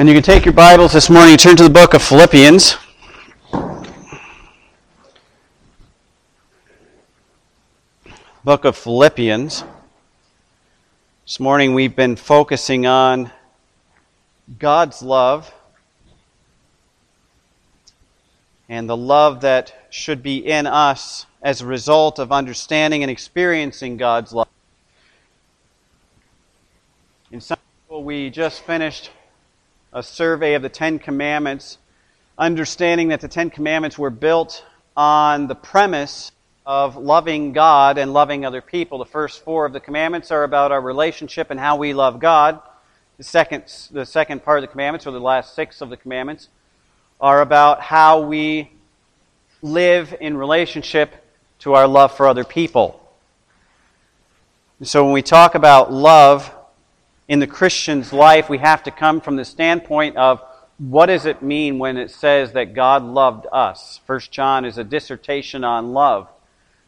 And you can take your Bibles this morning and turn to the book of Philippians. Book of Philippians. This morning we've been focusing on God's love and the love that should be in us as a result of understanding and experiencing God's love. In Sunday school, we just finished a survey of the Ten Commandments, understanding that the Ten Commandments were built on the premise of loving God and loving other people. The first four of the commandments are about our relationship and how we love God. The second, the second part of the commandments, or the last six of the commandments, are about how we live in relationship to our love for other people. so when we talk about love in the Christian's life, we have to come from the standpoint of what does it mean when it says that God loved us? First John is a dissertation on love.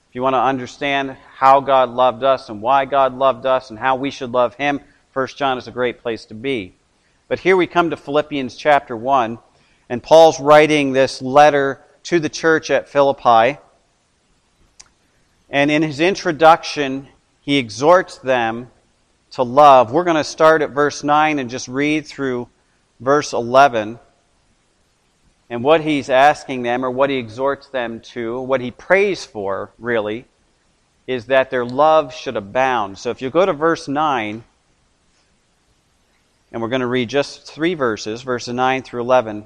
If you want to understand how God loved us and why God loved us and how we should love him, First John is a great place to be. But here we come to Philippians chapter 1, and Paul's writing this letter to the church at Philippi. And in his introduction, he exhorts them to love. We're going to start at verse 9 and just read through verse 11. And what he's asking them, or what he exhorts them to, what he prays for, really, is that their love should abound. So if you go to verse 9, and we're going to read just three verses, verses 9 through 11,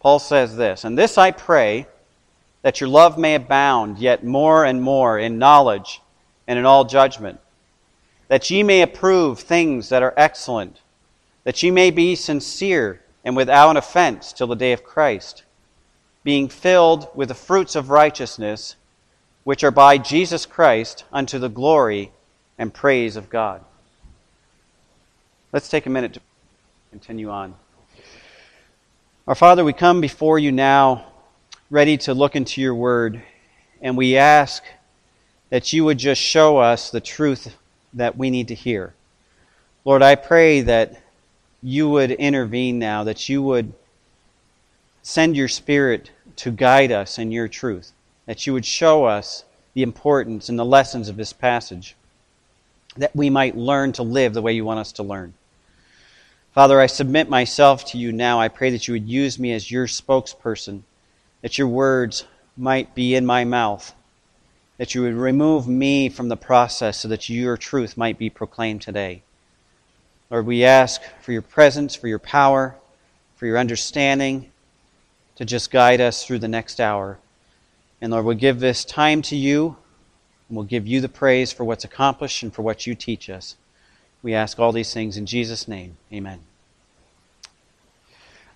Paul says this And this I pray, that your love may abound yet more and more in knowledge and in all judgment that ye may approve things that are excellent, that ye may be sincere and without offense till the day of Christ, being filled with the fruits of righteousness, which are by Jesus Christ unto the glory and praise of God. Let's take a minute to continue on. Our Father, we come before you now, ready to look into your word, and we ask that you would just show us the truth that we need to hear. Lord, I pray that you would intervene now, that you would send your Spirit to guide us in your truth, that you would show us the importance and the lessons of this passage, that we might learn to live the way you want us to learn. Father, I submit myself to you now. I pray that you would use me as your spokesperson, that your words might be in my mouth, that you would remove me from the process so that your truth might be proclaimed today. Lord, we ask for your presence, for your power, for your understanding to just guide us through the next hour. And Lord, we'll give this time to you, and we'll give you the praise for what's accomplished and for what you teach us. We ask all these things in Jesus' name. Amen.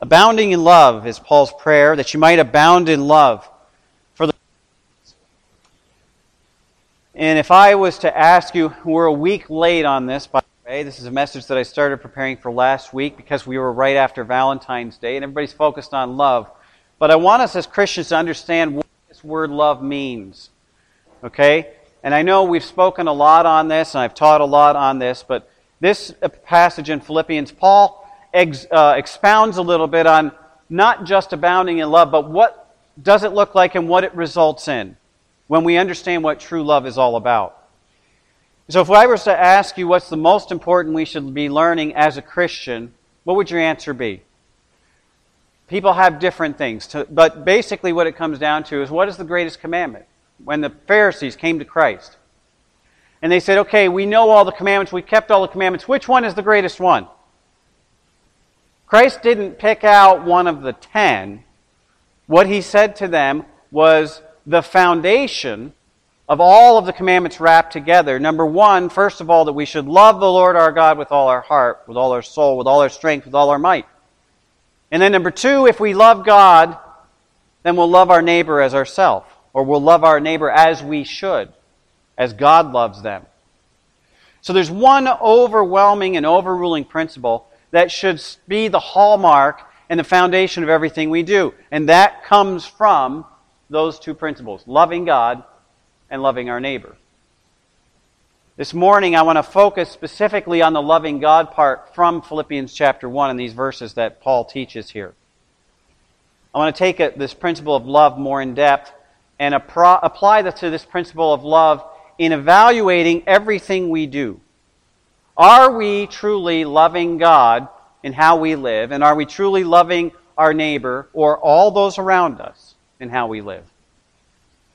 Abounding in love is Paul's prayer, that you might abound in love. And if I was to ask you, we're a week late on this, by the way. This is a message that I started preparing for last week because we were right after Valentine's Day and everybody's focused on love. But I want us as Christians to understand what this word love means. Okay? And I know we've spoken a lot on this and I've taught a lot on this, but this passage in Philippians, Paul ex, uh, expounds a little bit on not just abounding in love, but what does it look like and what it results in when we understand what true love is all about. So, if I was to ask you what's the most important we should be learning as a Christian, what would your answer be? People have different things, to, but basically, what it comes down to is what is the greatest commandment? When the Pharisees came to Christ and they said, Okay, we know all the commandments, we kept all the commandments, which one is the greatest one? Christ didn't pick out one of the ten. What he said to them was, the foundation of all of the commandments wrapped together. Number one, first of all, that we should love the Lord our God with all our heart, with all our soul, with all our strength, with all our might. And then number two, if we love God, then we'll love our neighbor as ourself, or we'll love our neighbor as we should, as God loves them. So there's one overwhelming and overruling principle that should be the hallmark and the foundation of everything we do. And that comes from those two principles loving God and loving our neighbor. This morning, I want to focus specifically on the loving God part from Philippians chapter 1 and these verses that Paul teaches here. I want to take a, this principle of love more in depth and apply this to this principle of love in evaluating everything we do. Are we truly loving God in how we live? And are we truly loving our neighbor or all those around us in how we live?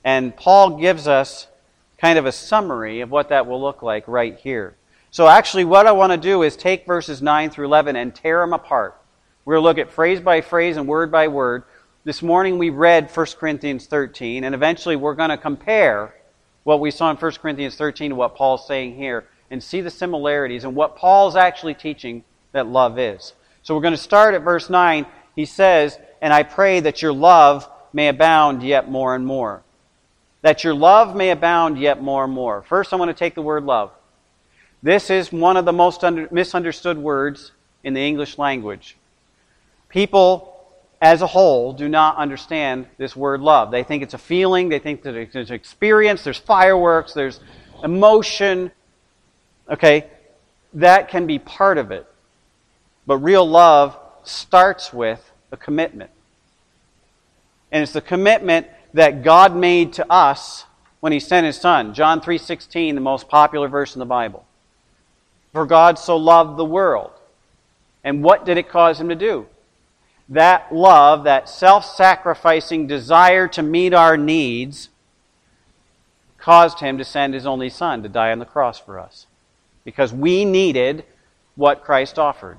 And Paul gives us kind of a summary of what that will look like right here. So, actually, what I want to do is take verses 9 through 11 and tear them apart. We're going to look at phrase by phrase and word by word. This morning we read 1 Corinthians 13, and eventually we're going to compare what we saw in 1 Corinthians 13 to what Paul's saying here and see the similarities and what Paul's actually teaching that love is. So we're going to start at verse 9. He says, And I pray that your love may abound yet more and more that your love may abound yet more and more. First, I want to take the word love. This is one of the most under, misunderstood words in the English language. People, as a whole, do not understand this word love. They think it's a feeling, they think that it's an experience, there's fireworks, there's emotion. Okay, that can be part of it. But real love starts with a commitment. And it's the commitment that God made to us when he sent his son. John 3:16, the most popular verse in the Bible. For God so loved the world. And what did it cause him to do? That love, that self-sacrificing desire to meet our needs caused him to send his only son to die on the cross for us because we needed what Christ offered.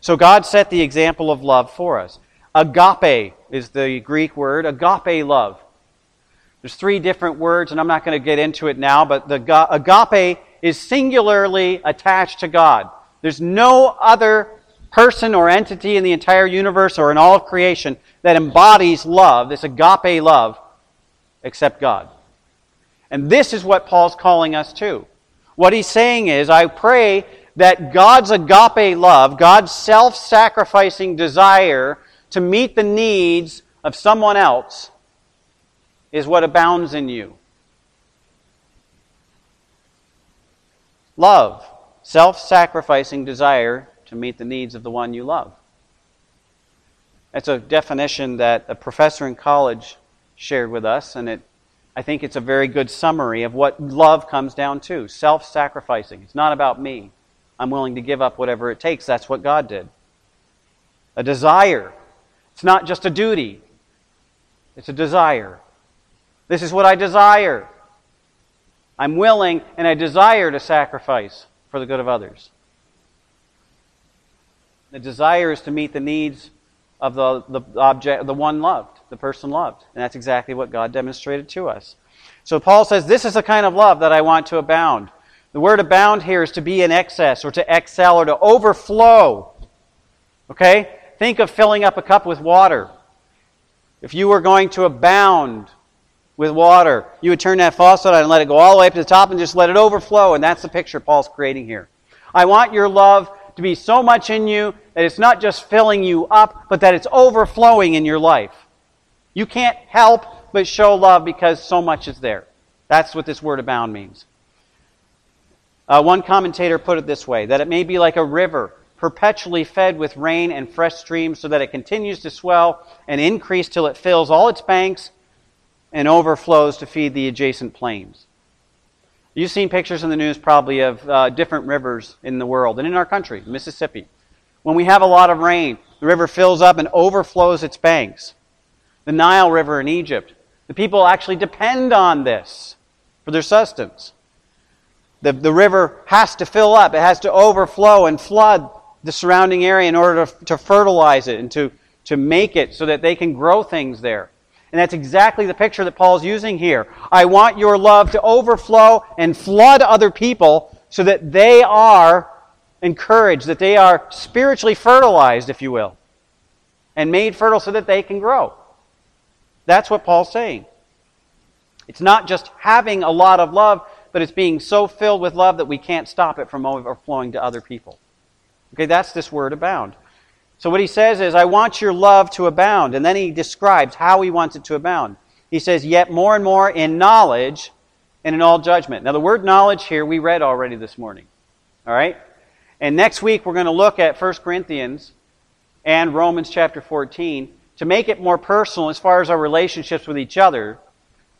So God set the example of love for us. Agape is the Greek word, agape love. There's three different words, and I'm not going to get into it now, but the agape is singularly attached to God. There's no other person or entity in the entire universe or in all of creation that embodies love, this agape love, except God. And this is what Paul's calling us to. What he's saying is, I pray that God's agape love, God's self sacrificing desire to meet the needs of someone else is what abounds in you. Love, self sacrificing desire to meet the needs of the one you love. That's a definition that a professor in college shared with us, and it, I think it's a very good summary of what love comes down to self sacrificing. It's not about me. I'm willing to give up whatever it takes. That's what God did. A desire it's not just a duty, it's a desire. This is what I desire. I'm willing and I desire to sacrifice for the good of others. The desire is to meet the needs of the, the object, the one loved, the person loved. And that's exactly what God demonstrated to us. So Paul says, This is the kind of love that I want to abound. The word abound here is to be in excess or to excel or to overflow. Okay? Think of filling up a cup with water. If you were going to abound with water, you would turn that faucet on and let it go all the way up to the top and just let it overflow. And that's the picture Paul's creating here. I want your love to be so much in you that it's not just filling you up, but that it's overflowing in your life. You can't help but show love because so much is there. That's what this word abound means. Uh, one commentator put it this way that it may be like a river perpetually fed with rain and fresh streams, so that it continues to swell and increase till it fills all its banks and overflows to feed the adjacent plains. You've seen pictures in the news probably of uh, different rivers in the world and in our country, Mississippi. When we have a lot of rain, the river fills up and overflows its banks. The Nile River in Egypt, the people actually depend on this for their sustenance. The, the river has to fill up, it has to overflow and flood the surrounding area in order to, to fertilize it and to, to make it so that they can grow things there. And that's exactly the picture that Paul's using here. I want your love to overflow and flood other people so that they are encouraged, that they are spiritually fertilized, if you will, and made fertile so that they can grow. That's what Paul's saying. It's not just having a lot of love, but it's being so filled with love that we can't stop it from overflowing to other people. Okay, that's this word abound. So what he says is, I want your love to abound. And then he describes how he wants it to abound. He says, Yet more and more in knowledge and in all judgment. Now, the word knowledge here we read already this morning. All right? And next week we're going to look at 1 Corinthians and Romans chapter 14 to make it more personal as far as our relationships with each other.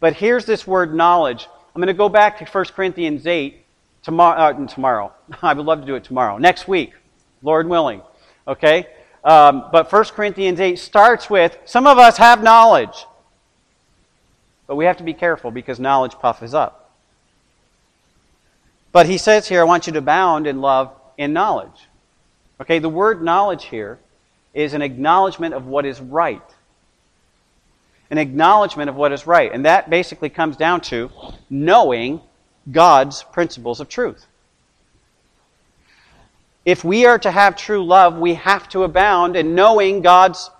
But here's this word knowledge. I'm going to go back to 1 Corinthians 8 tomorrow. Uh, tomorrow. I would love to do it tomorrow. Next week, Lord willing. Okay? Um, but 1 Corinthians 8 starts with some of us have knowledge. But we have to be careful because knowledge puffs up. But he says here, I want you to abound in love in knowledge. Okay, the word knowledge here is an acknowledgement of what is right. An acknowledgement of what is right. And that basically comes down to knowing God's principles of truth. If we are to have true love, we have to abound in knowing God's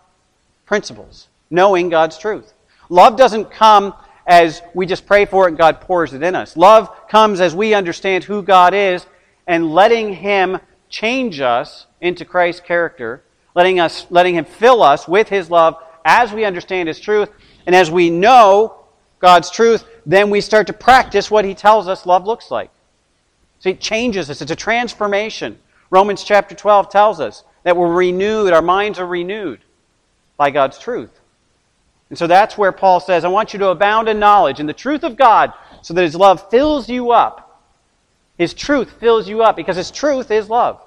principles, knowing God's truth. Love doesn't come as we just pray for it and God pours it in us. Love comes as we understand who God is and letting Him change us into Christ's character, letting, us, letting Him fill us with His love as we understand His truth. And as we know God's truth, then we start to practice what He tells us love looks like. See, it changes us. It's a transformation. Romans chapter 12 tells us that we're renewed, our minds are renewed by God's truth. And so that's where Paul says, I want you to abound in knowledge and the truth of God so that His love fills you up his truth fills you up because His truth is love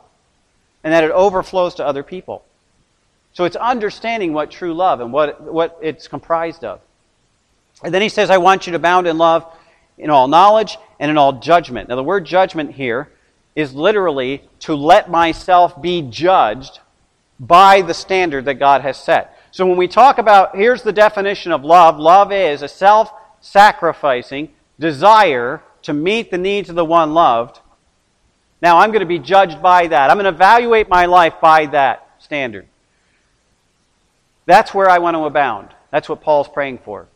and that it overflows to other people. So it's understanding what true love and what, what it's comprised of. And then he says, I want you to abound in love in all knowledge and in all judgment. Now, the word judgment here is literally to let myself be judged by the standard that God has set. So when we talk about, here's the definition of love love is a self sacrificing desire to meet the needs of the one loved. Now I'm going to be judged by that. I'm going to evaluate my life by that standard. That's where I want to abound. That's what Paul's praying for.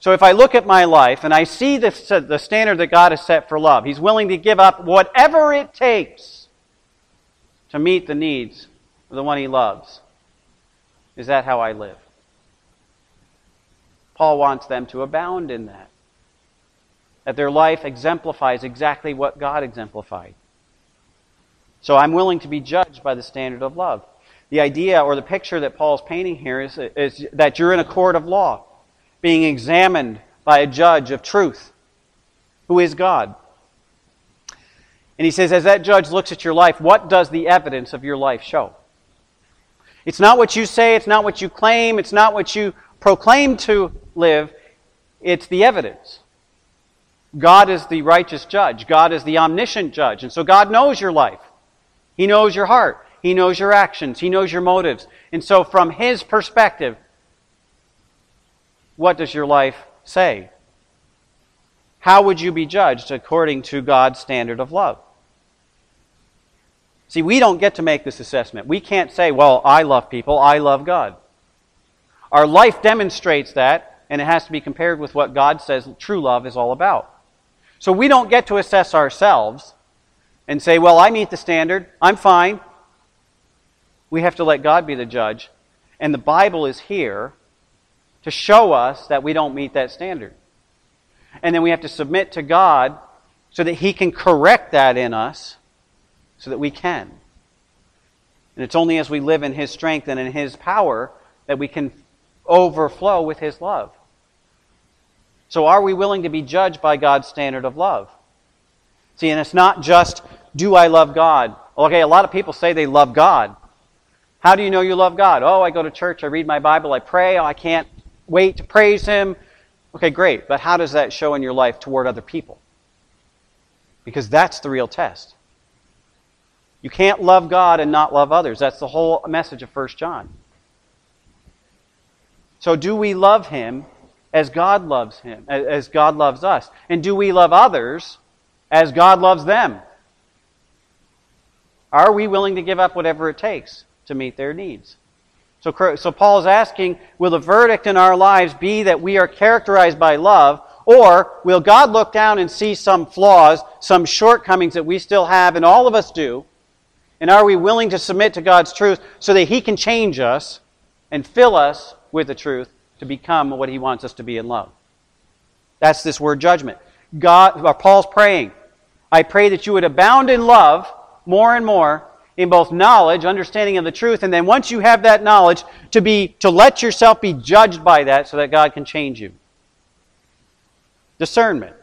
So if I look at my life and I see the, the standard that God has set for love, He's willing to give up whatever it takes to meet the needs of the one He loves. Is that how I live? Paul wants them to abound in that that their life exemplifies exactly what God exemplified. So I'm willing to be judged by the standard of love. The idea or the picture that Paul's painting here is, is that you're in a court of law, being examined by a judge of truth, who is God. And he says, as that judge looks at your life, what does the evidence of your life show? It's not what you say, it's not what you claim, it's not what you proclaim to live, it's the evidence. God is the righteous judge. God is the omniscient judge. And so God knows your life. He knows your heart. He knows your actions. He knows your motives. And so, from His perspective, what does your life say? How would you be judged according to God's standard of love? See, we don't get to make this assessment. We can't say, well, I love people, I love God. Our life demonstrates that, and it has to be compared with what God says true love is all about. So we don't get to assess ourselves and say, well, I meet the standard, I'm fine. We have to let God be the judge. And the Bible is here to show us that we don't meet that standard. And then we have to submit to God so that He can correct that in us so that we can. And it's only as we live in His strength and in His power that we can overflow with His love. So are we willing to be judged by God's standard of love? See, and it's not just, do I love God? Okay, a lot of people say they love God. How do you know you love God? Oh, I go to church, I read my Bible, I pray, oh, I can't wait to praise Him. Okay, great. But how does that show in your life toward other people? Because that's the real test. You can't love God and not love others. That's the whole message of 1 John. So, do we love Him as God loves him, as God loves us? And do we love others as God loves them? Are we willing to give up whatever it takes to meet their needs? So, so Paul is asking, will the verdict in our lives be that we are characterized by love, or will God look down and see some flaws, some shortcomings that we still have, and all of us do? And are we willing to submit to God's truth so that He can change us and fill us with the truth to become what he wants us to be in love. That's this word judgment. God, uh, Paul's praying, I pray that you would abound in love more and more in both knowledge, understanding of the truth, and then once you have that knowledge, to be to let yourself be judged by that so that God can change you. Discernment.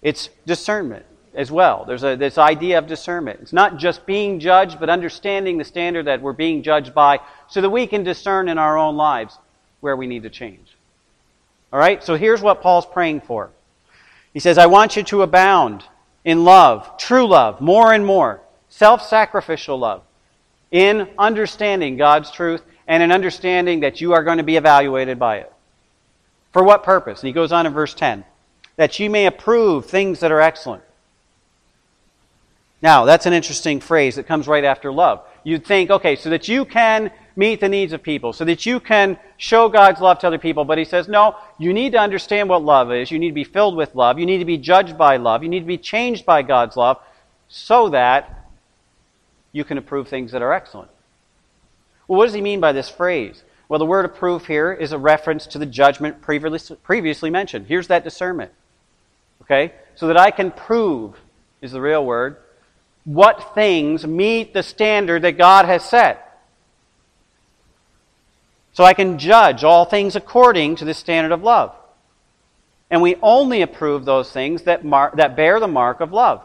It's discernment as well. There's a, this idea of discernment. It's not just being judged, but understanding the standard that we're being judged by so that we can discern in our own lives where we need to change. All right? So here's what Paul's praying for. He says, I want you to abound in love, true love, more and more, self sacrificial love, in understanding God's truth and in understanding that you are going to be evaluated by it. For what purpose? And he goes on in verse 10 that you may approve things that are excellent. Now, that's an interesting phrase that comes right after love. You'd think, okay, so that you can meet the needs of people, so that you can show God's love to other people. But he says, no, you need to understand what love is. You need to be filled with love. You need to be judged by love. You need to be changed by God's love so that you can approve things that are excellent. Well, what does he mean by this phrase? Well, the word approve here is a reference to the judgment previously mentioned. Here's that discernment. Okay? So that I can prove, is the real word, what things meet the standard that God has set. So I can judge all things according to the standard of love. And we only approve those things that, mar- that bear the mark of love.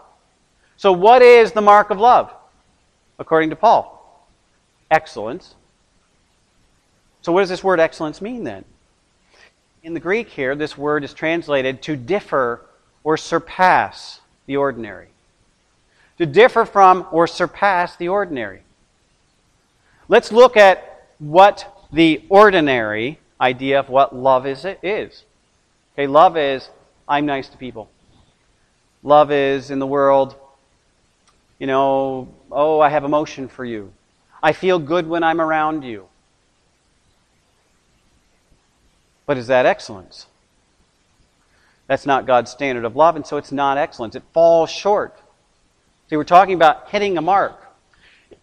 So, what is the mark of love, according to Paul? Excellence. So, what does this word excellence mean then? In the Greek here, this word is translated to differ or surpass the ordinary. To differ from or surpass the ordinary. Let's look at what the ordinary idea of what love is is. Okay, love is I'm nice to people. Love is in the world, you know, oh, I have emotion for you. I feel good when I'm around you. But is that excellence? That's not God's standard of love, and so it's not excellence. It falls short. See, we're talking about hitting a mark.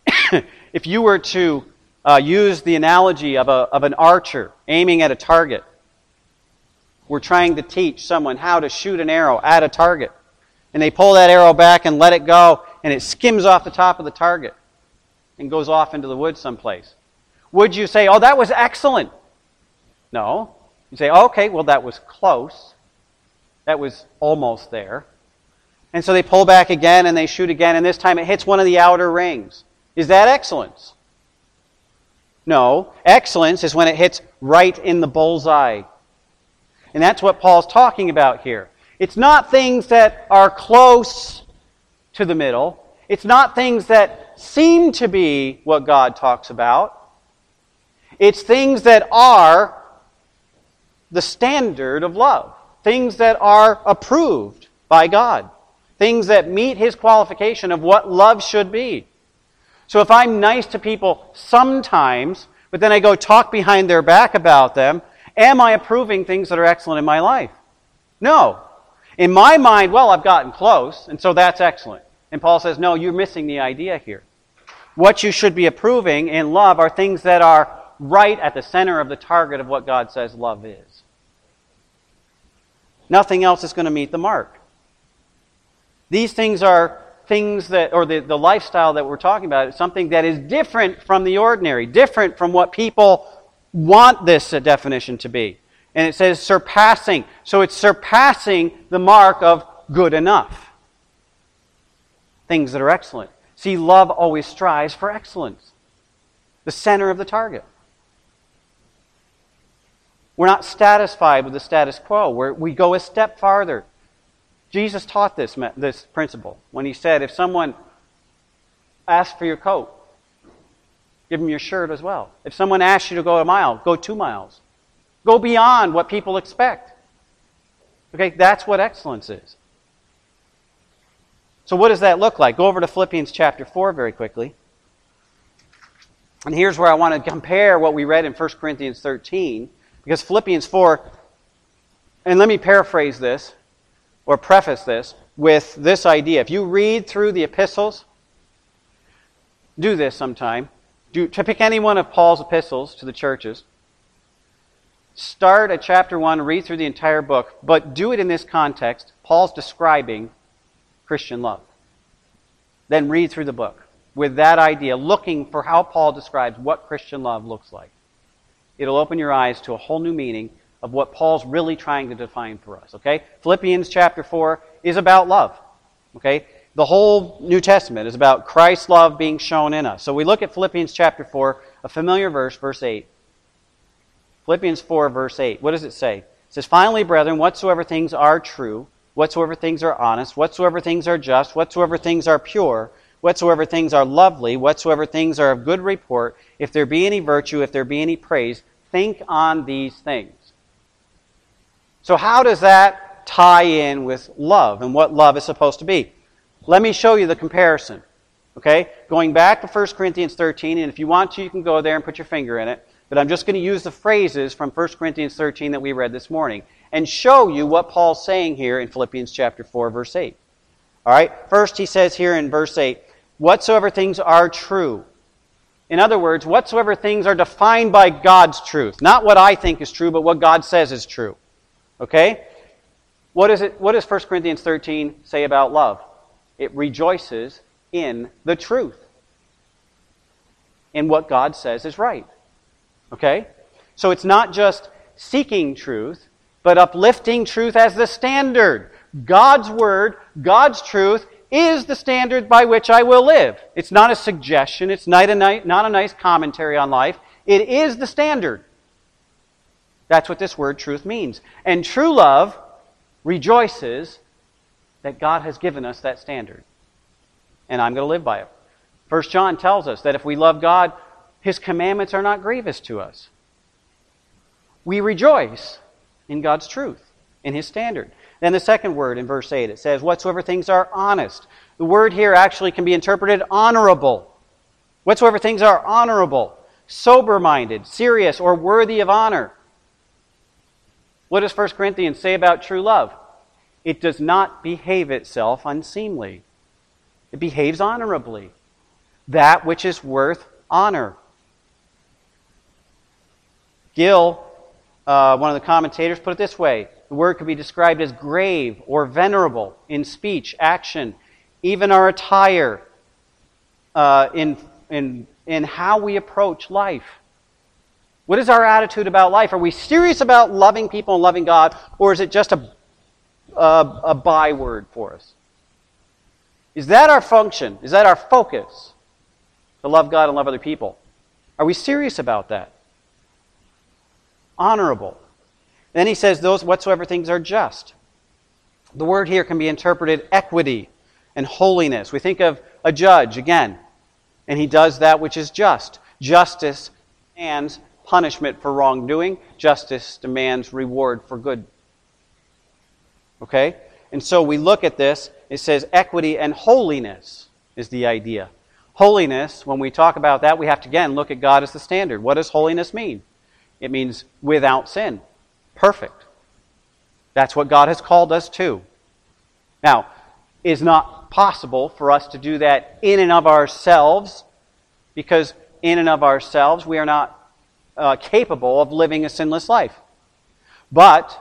if you were to uh, use the analogy of, a, of an archer aiming at a target, we're trying to teach someone how to shoot an arrow at a target. And they pull that arrow back and let it go, and it skims off the top of the target and goes off into the woods someplace. Would you say, oh, that was excellent? No. You say, okay, well, that was close. That was almost there. And so they pull back again and they shoot again, and this time it hits one of the outer rings. Is that excellence? No. Excellence is when it hits right in the bullseye. And that's what Paul's talking about here. It's not things that are close to the middle. It's not things that seem to be what God talks about. It's things that are the standard of love things that are approved by God, things that meet His qualification of what love should be. So if I'm nice to people sometimes, but then I go talk behind their back about them, am I approving things that are excellent in my life? No. In my mind, well, I've gotten close, and so that's excellent. And Paul says, no, you're missing the idea here. What you should be approving in love are things that are right at the center of the target of what God says love is. Nothing else is going to meet the mark. These things are things that, or the, the lifestyle that we're talking about, is something that is different from the ordinary, different from what people want this uh, definition to be. And it says surpassing. So it's surpassing the mark of good enough. Things that are excellent. See, love always strives for excellence, the center of the target. We're not satisfied with the status quo. We're, we go a step farther. Jesus taught this, this principle when he said, if someone asks for your coat, give them your shirt as well. If someone asks you to go a mile, go two miles. Go beyond what people expect. Okay, that's what excellence is. So, what does that look like? Go over to Philippians chapter 4 very quickly. And here's where I want to compare what we read in 1 Corinthians 13 because Philippians 4, and let me paraphrase this or preface this with this idea. If you read through the epistles, do this sometime. Do, to pick any one of Paul's epistles to the churches. start at chapter 1, read through the entire book, but do it in this context. Paul's describing Christian love. Then read through the book with that idea, looking for how Paul describes what Christian love looks like. It'll open your eyes to a whole new meaning of what Paul's really trying to define for us. Okay? Philippians chapter 4 is about love. Okay? The whole New Testament is about Christ's love being shown in us. So we look at Philippians chapter 4, a familiar verse, verse 8. Philippians 4, verse 8. What does it say? It says, Finally, brethren, whatsoever things are true, whatsoever things are honest, whatsoever things are just, whatsoever things are pure, whatsoever things are lovely, whatsoever things are of good report, if there be any virtue, if there be any praise, think on these things. So, how does that tie in with love and what love is supposed to be? Let me show you the comparison. Okay? Going back to 1 Corinthians 13, and if you want to, you can go there and put your finger in it. But I'm just going to use the phrases from 1 Corinthians 13 that we read this morning and show you what Paul's saying here in Philippians chapter 4, verse 8. All right? First, he says here in verse 8, whatsoever things are true. In other words, whatsoever things are defined by God's truth. Not what I think is true, but what God says is true. Okay? What, is it, what does 1 Corinthians 13 say about love? It rejoices in the truth, in what God says is right. Okay? So it's not just seeking truth, but uplifting truth as the standard. God's word, God's truth, is the standard by which I will live. It's not a suggestion, it's not a, not a nice commentary on life. It is the standard. That's what this word truth means. And true love rejoices that God has given us that standard. And I'm going to live by it. First John tells us that if we love God, his commandments are not grievous to us. We rejoice in God's truth, in his standard. Then the second word in verse 8, it says, Whatsoever things are honest. The word here actually can be interpreted honorable. Whatsoever things are honorable, sober minded, serious, or worthy of honor. What does 1 Corinthians say about true love? It does not behave itself unseemly. It behaves honorably. That which is worth honor. Gill, uh, one of the commentators, put it this way the word could be described as grave or venerable in speech, action, even our attire, uh, in, in, in how we approach life. What is our attitude about life? Are we serious about loving people and loving God, or is it just a, a, a byword for us? Is that our function? Is that our focus? To love God and love other people? Are we serious about that? Honorable. Then he says, those whatsoever things are just. The word here can be interpreted equity and holiness. We think of a judge, again, and he does that which is just. Justice demands punishment for wrongdoing, justice demands reward for good. Okay? And so we look at this, it says equity and holiness is the idea. Holiness, when we talk about that, we have to again look at God as the standard. What does holiness mean? It means without sin, perfect. That's what God has called us to. Now, it's not possible for us to do that in and of ourselves, because in and of ourselves we are not uh, capable of living a sinless life. But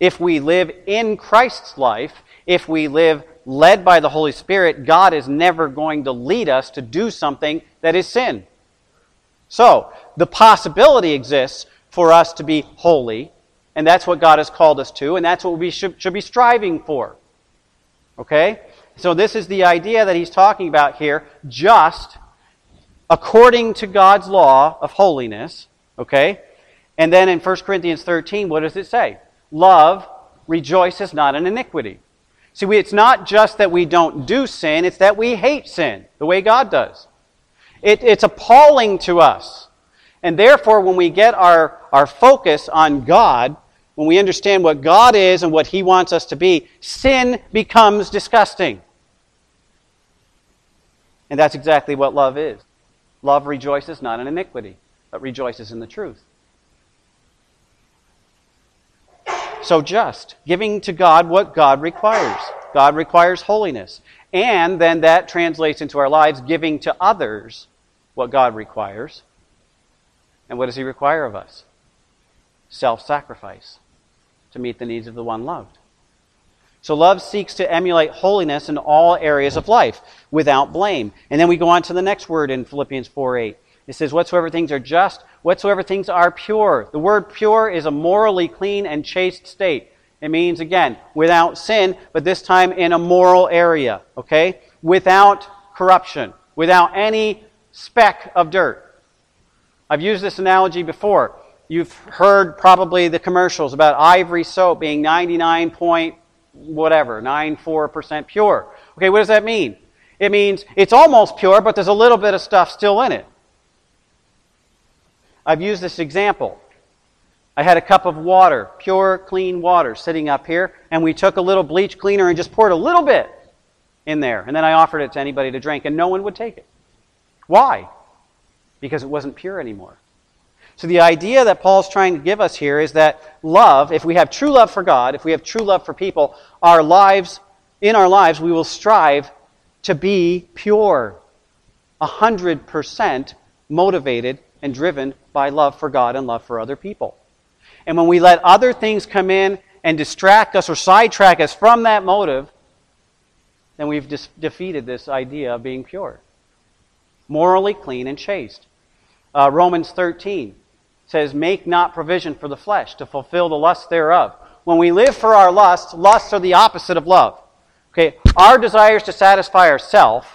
if we live in Christ's life, if we live led by the Holy Spirit, God is never going to lead us to do something that is sin. So, the possibility exists for us to be holy, and that's what God has called us to, and that's what we should, should be striving for. Okay? So, this is the idea that he's talking about here just according to God's law of holiness. Okay? And then in 1 Corinthians 13, what does it say? Love rejoices not in iniquity. See, we, it's not just that we don't do sin, it's that we hate sin the way God does. It, it's appalling to us. And therefore, when we get our, our focus on God, when we understand what God is and what He wants us to be, sin becomes disgusting. And that's exactly what love is. Love rejoices not in iniquity, but rejoices in the truth. So just, giving to God what God requires. God requires holiness. And then that translates into our lives, giving to others what God requires. And what does He require of us? self sacrifice to meet the needs of the one loved. So love seeks to emulate holiness in all areas of life without blame. And then we go on to the next word in Philippians 4 8. It says, Whatsoever things are just, whatsoever things are pure. The word pure is a morally clean and chaste state. It means, again, without sin, but this time in a moral area, okay? Without corruption, without any speck of dirt. I've used this analogy before. You've heard probably the commercials about ivory soap being 99 point whatever, 94% pure. Okay, what does that mean? It means it's almost pure, but there's a little bit of stuff still in it. I've used this example. I had a cup of water, pure, clean water, sitting up here, and we took a little bleach cleaner and just poured a little bit in there. And then I offered it to anybody to drink, and no one would take it. Why? Because it wasn't pure anymore. So the idea that Paul's trying to give us here is that love, if we have true love for God, if we have true love for people, our lives, in our lives, we will strive to be pure. A hundred percent motivated and driven by love for God and love for other people. And when we let other things come in and distract us or sidetrack us from that motive, then we've dis- defeated this idea of being pure. Morally clean and chaste. Uh, Romans 13 says, Make not provision for the flesh to fulfill the lust thereof. When we live for our lusts, lusts are the opposite of love. Okay, our desires to satisfy ourself,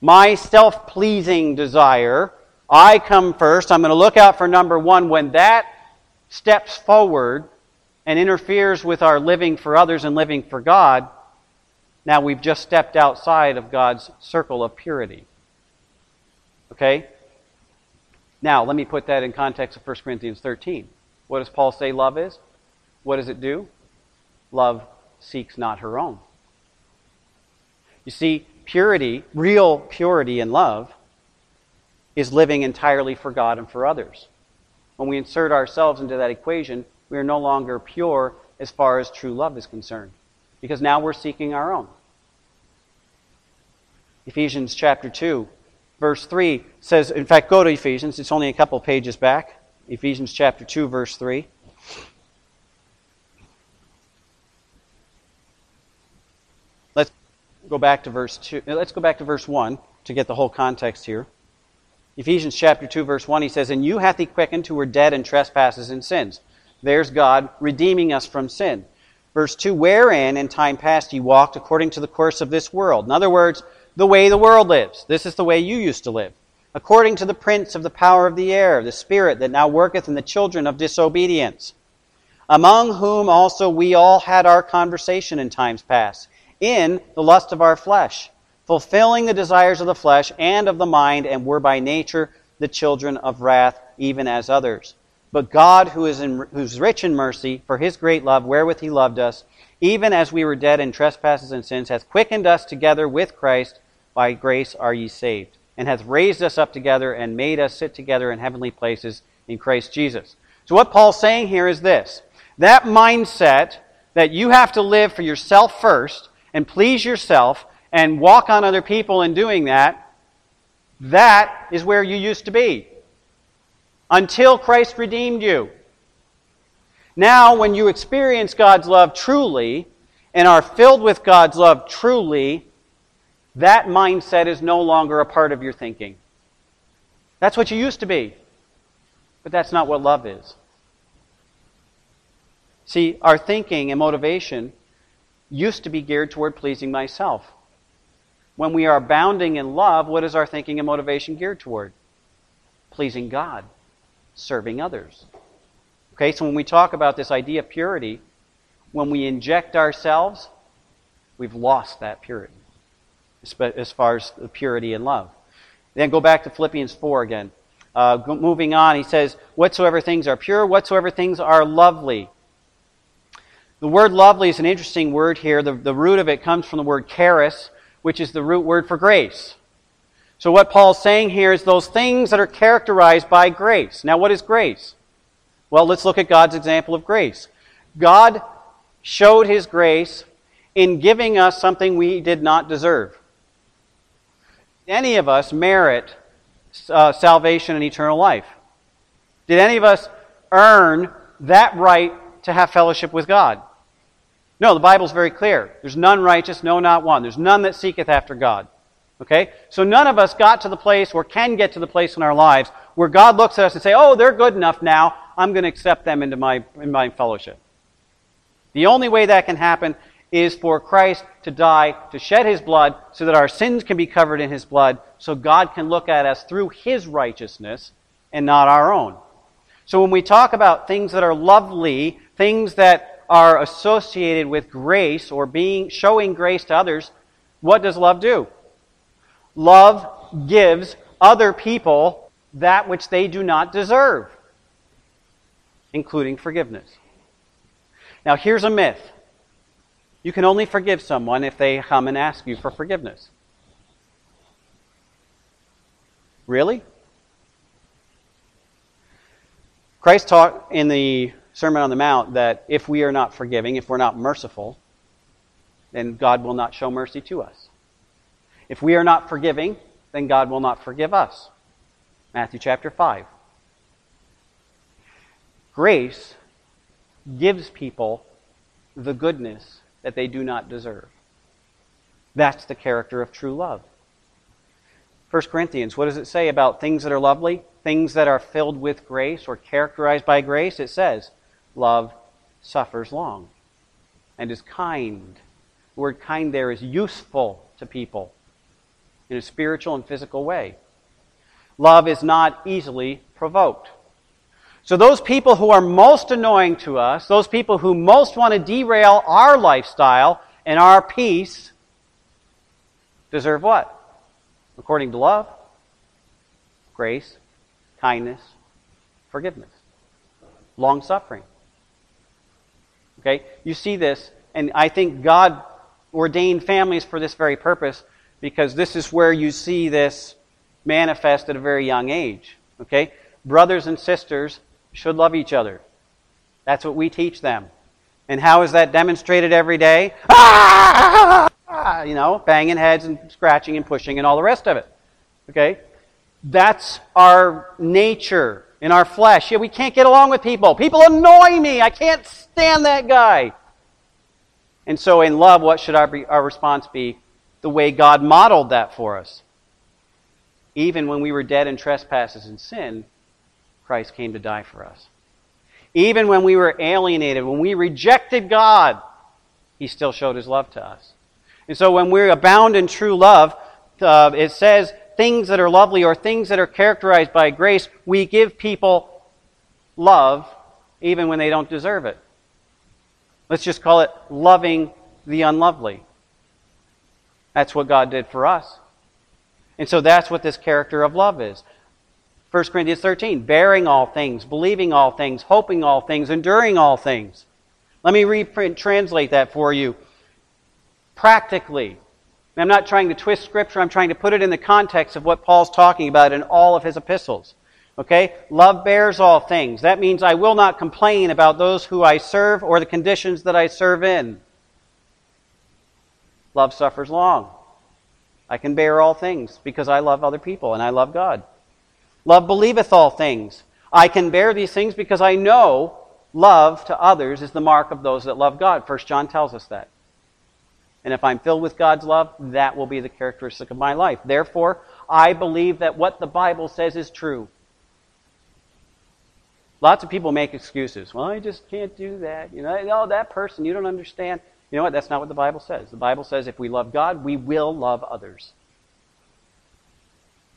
my self pleasing desire, I come first. I'm going to look out for number one. When that steps forward and interferes with our living for others and living for God, now we've just stepped outside of God's circle of purity. Okay? Now, let me put that in context of 1 Corinthians 13. What does Paul say love is? What does it do? Love seeks not her own. You see, purity, real purity in love, is living entirely for God and for others. When we insert ourselves into that equation, we are no longer pure as far as true love is concerned, because now we're seeking our own. Ephesians chapter 2 verse 3 says, in fact, go to Ephesians. It's only a couple pages back. Ephesians chapter 2, verse 3. Let's go back to verse 2. Uh, let's go back to verse 1 to get the whole context here. Ephesians chapter 2, verse 1, he says, And you hath he quickened who were dead in trespasses and sins. There's God redeeming us from sin. Verse 2, Wherein in time past ye walked according to the course of this world. In other words, the way the world lives. This is the way you used to live. According to the prince of the power of the air, the spirit that now worketh in the children of disobedience, among whom also we all had our conversation in times past, in the lust of our flesh, fulfilling the desires of the flesh and of the mind, and were by nature the children of wrath, even as others. But God, who is, in, who is rich in mercy, for his great love wherewith he loved us, even as we were dead in trespasses and sins, hath quickened us together with Christ. By grace are ye saved, and hath raised us up together and made us sit together in heavenly places in Christ Jesus. So, what Paul's saying here is this that mindset that you have to live for yourself first and please yourself and walk on other people in doing that, that is where you used to be. Until Christ redeemed you. Now, when you experience God's love truly and are filled with God's love truly, that mindset is no longer a part of your thinking. That's what you used to be. But that's not what love is. See, our thinking and motivation used to be geared toward pleasing myself. When we are bounding in love, what is our thinking and motivation geared toward? Pleasing God, serving others. Okay, so when we talk about this idea of purity, when we inject ourselves, we've lost that purity as far as the purity and love. Then go back to Philippians 4 again. Uh, moving on, he says, Whatsoever things are pure, whatsoever things are lovely. The word lovely is an interesting word here. The, the root of it comes from the word charis, which is the root word for grace. So, what Paul's saying here is those things that are characterized by grace. Now, what is grace? Well, let's look at God's example of grace. God showed his grace in giving us something we did not deserve. Any of us merit uh, salvation and eternal life? Did any of us earn that right to have fellowship with God. No, the Bible's very clear. There's none righteous, no, not one. There's none that seeketh after God. Okay? So none of us got to the place or can get to the place in our lives where God looks at us and say, "Oh, they're good enough now. I'm going to accept them into my in my fellowship." The only way that can happen is for Christ to die, to shed his blood so that our sins can be covered in his blood, so God can look at us through his righteousness and not our own. So when we talk about things that are lovely, things that are associated with grace or being showing grace to others, what does love do? Love gives other people that which they do not deserve, including forgiveness. Now, here's a myth. You can only forgive someone if they come and ask you for forgiveness. Really? Christ taught in the Sermon on the Mount that if we are not forgiving, if we're not merciful, then God will not show mercy to us. If we are not forgiving, then God will not forgive us. Matthew chapter 5. Grace gives people the goodness that they do not deserve. That's the character of true love. 1 Corinthians, what does it say about things that are lovely? Things that are filled with grace or characterized by grace? It says, love suffers long and is kind. The word kind there is useful to people in a spiritual and physical way. Love is not easily provoked. So, those people who are most annoying to us, those people who most want to derail our lifestyle and our peace, deserve what? According to love, grace, kindness, forgiveness, long suffering. Okay? You see this, and I think God ordained families for this very purpose because this is where you see this manifest at a very young age. Okay? Brothers and sisters should love each other. That's what we teach them. And how is that demonstrated every day? Ah! You know, banging heads and scratching and pushing and all the rest of it. Okay? That's our nature in our flesh. Yeah, we can't get along with people. People annoy me. I can't stand that guy. And so, in love, what should our, our response be? The way God modeled that for us. Even when we were dead in trespasses and sin, Christ came to die for us. Even when we were alienated, when we rejected God, He still showed His love to us. And so, when we abound in true love, uh, it says things that are lovely or things that are characterized by grace, we give people love even when they don't deserve it. Let's just call it loving the unlovely. That's what God did for us. And so that's what this character of love is. 1 Corinthians 13, bearing all things, believing all things, hoping all things, enduring all things. Let me reprint, translate that for you. Practically, I'm not trying to twist Scripture, I'm trying to put it in the context of what Paul's talking about in all of his epistles. Okay? Love bears all things. That means I will not complain about those who I serve or the conditions that I serve in. Love suffers long. I can bear all things because I love other people and I love God. Love believeth all things. I can bear these things because I know love to others is the mark of those that love God. First John tells us that. And if I'm filled with God's love, that will be the characteristic of my life. Therefore, I believe that what the Bible says is true. Lots of people make excuses. Well, I just can't do that. You know, oh, that person, you don't understand. You know what? That's not what the Bible says. The Bible says if we love God, we will love others.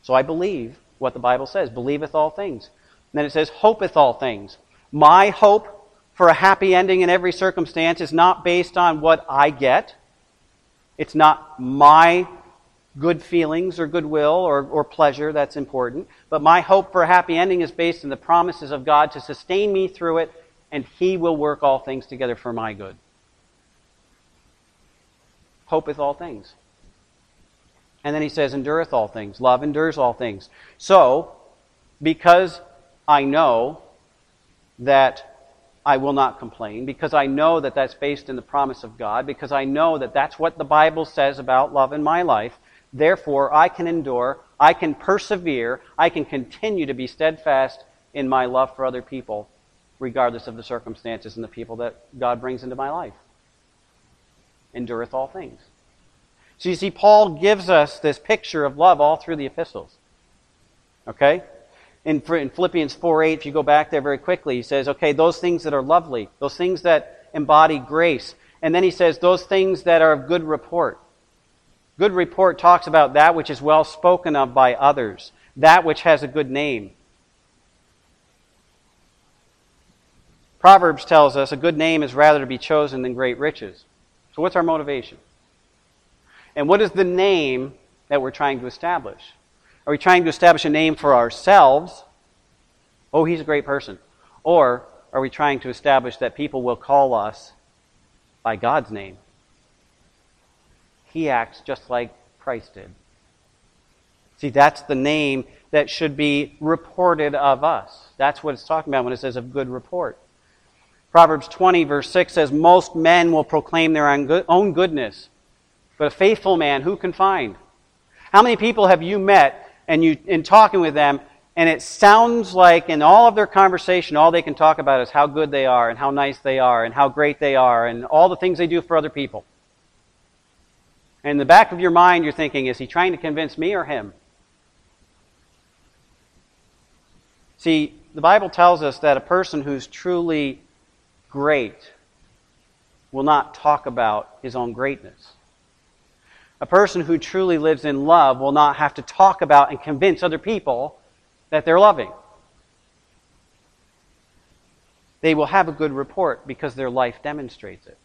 So I believe what the Bible says. Believeth all things. And then it says, hopeth all things. My hope for a happy ending in every circumstance is not based on what I get. It's not my good feelings or goodwill or, or pleasure that's important. But my hope for a happy ending is based in the promises of God to sustain me through it, and He will work all things together for my good. Hopeth all things. And then he says, endureth all things. Love endures all things. So, because I know that I will not complain because I know that that's based in the promise of God, because I know that that's what the Bible says about love in my life. Therefore, I can endure, I can persevere, I can continue to be steadfast in my love for other people regardless of the circumstances and the people that God brings into my life. Endureth all things. So you see, Paul gives us this picture of love all through the epistles. Okay? In, in Philippians 4 8, if you go back there very quickly, he says, okay, those things that are lovely, those things that embody grace. And then he says, those things that are of good report. Good report talks about that which is well spoken of by others, that which has a good name. Proverbs tells us a good name is rather to be chosen than great riches. So, what's our motivation? And what is the name that we're trying to establish? Are we trying to establish a name for ourselves? Oh, he's a great person. Or are we trying to establish that people will call us by God's name? He acts just like Christ did. See, that's the name that should be reported of us. That's what it's talking about when it says of good report. Proverbs 20, verse 6 says, Most men will proclaim their own goodness, but a faithful man who can find? How many people have you met and you in talking with them, and it sounds like in all of their conversation, all they can talk about is how good they are and how nice they are and how great they are and all the things they do for other people. And in the back of your mind, you're thinking, is he trying to convince me or him? See, the Bible tells us that a person who's truly great will not talk about his own greatness. A person who truly lives in love will not have to talk about and convince other people that they're loving. They will have a good report because their life demonstrates it.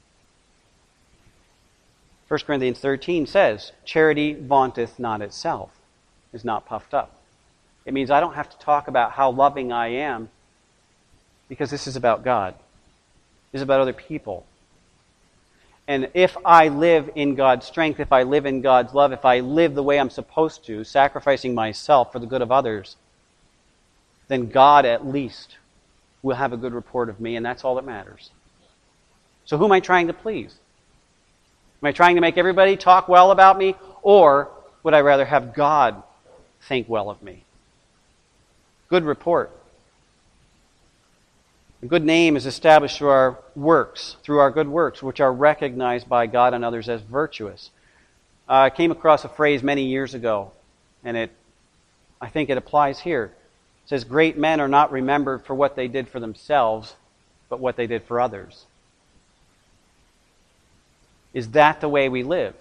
1 Corinthians 13 says, Charity vaunteth not itself, is not puffed up. It means I don't have to talk about how loving I am because this is about God is about other people. And if I live in God's strength, if I live in God's love, if I live the way I'm supposed to, sacrificing myself for the good of others, then God at least will have a good report of me, and that's all that matters. So, who am I trying to please? Am I trying to make everybody talk well about me, or would I rather have God think well of me? Good report. A good name is established through our works, through our good works, which are recognized by God and others as virtuous. Uh, I came across a phrase many years ago, and it, I think it applies here. It says, Great men are not remembered for what they did for themselves, but what they did for others. Is that the way we live?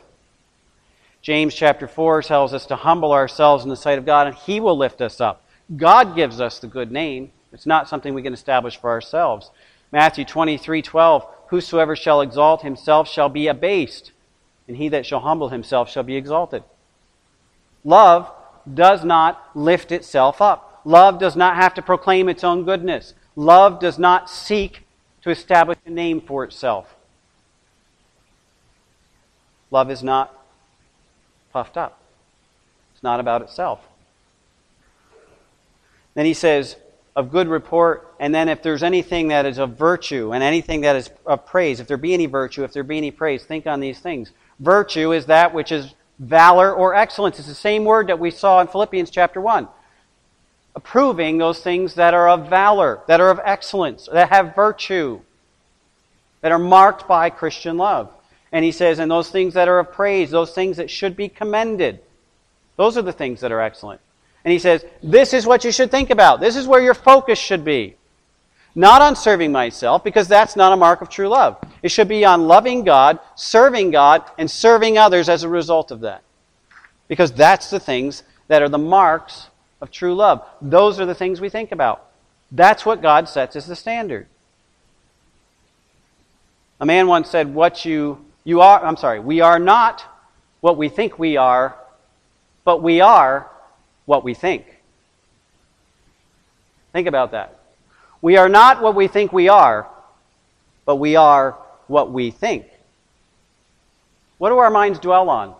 James chapter 4 tells us to humble ourselves in the sight of God, and He will lift us up. God gives us the good name. It's not something we can establish for ourselves. Matthew 23 12, Whosoever shall exalt himself shall be abased, and he that shall humble himself shall be exalted. Love does not lift itself up. Love does not have to proclaim its own goodness. Love does not seek to establish a name for itself. Love is not puffed up. It's not about itself. Then he says, of good report, and then if there's anything that is of virtue and anything that is of praise, if there be any virtue, if there be any praise, think on these things. Virtue is that which is valor or excellence. It's the same word that we saw in Philippians chapter 1. Approving those things that are of valor, that are of excellence, that have virtue, that are marked by Christian love. And he says, and those things that are of praise, those things that should be commended, those are the things that are excellent. And he says, This is what you should think about. This is where your focus should be. Not on serving myself, because that's not a mark of true love. It should be on loving God, serving God, and serving others as a result of that. Because that's the things that are the marks of true love. Those are the things we think about. That's what God sets as the standard. A man once said, What you, you are, I'm sorry, we are not what we think we are, but we are what we think. Think about that. We are not what we think we are, but we are what we think. What do our minds dwell on?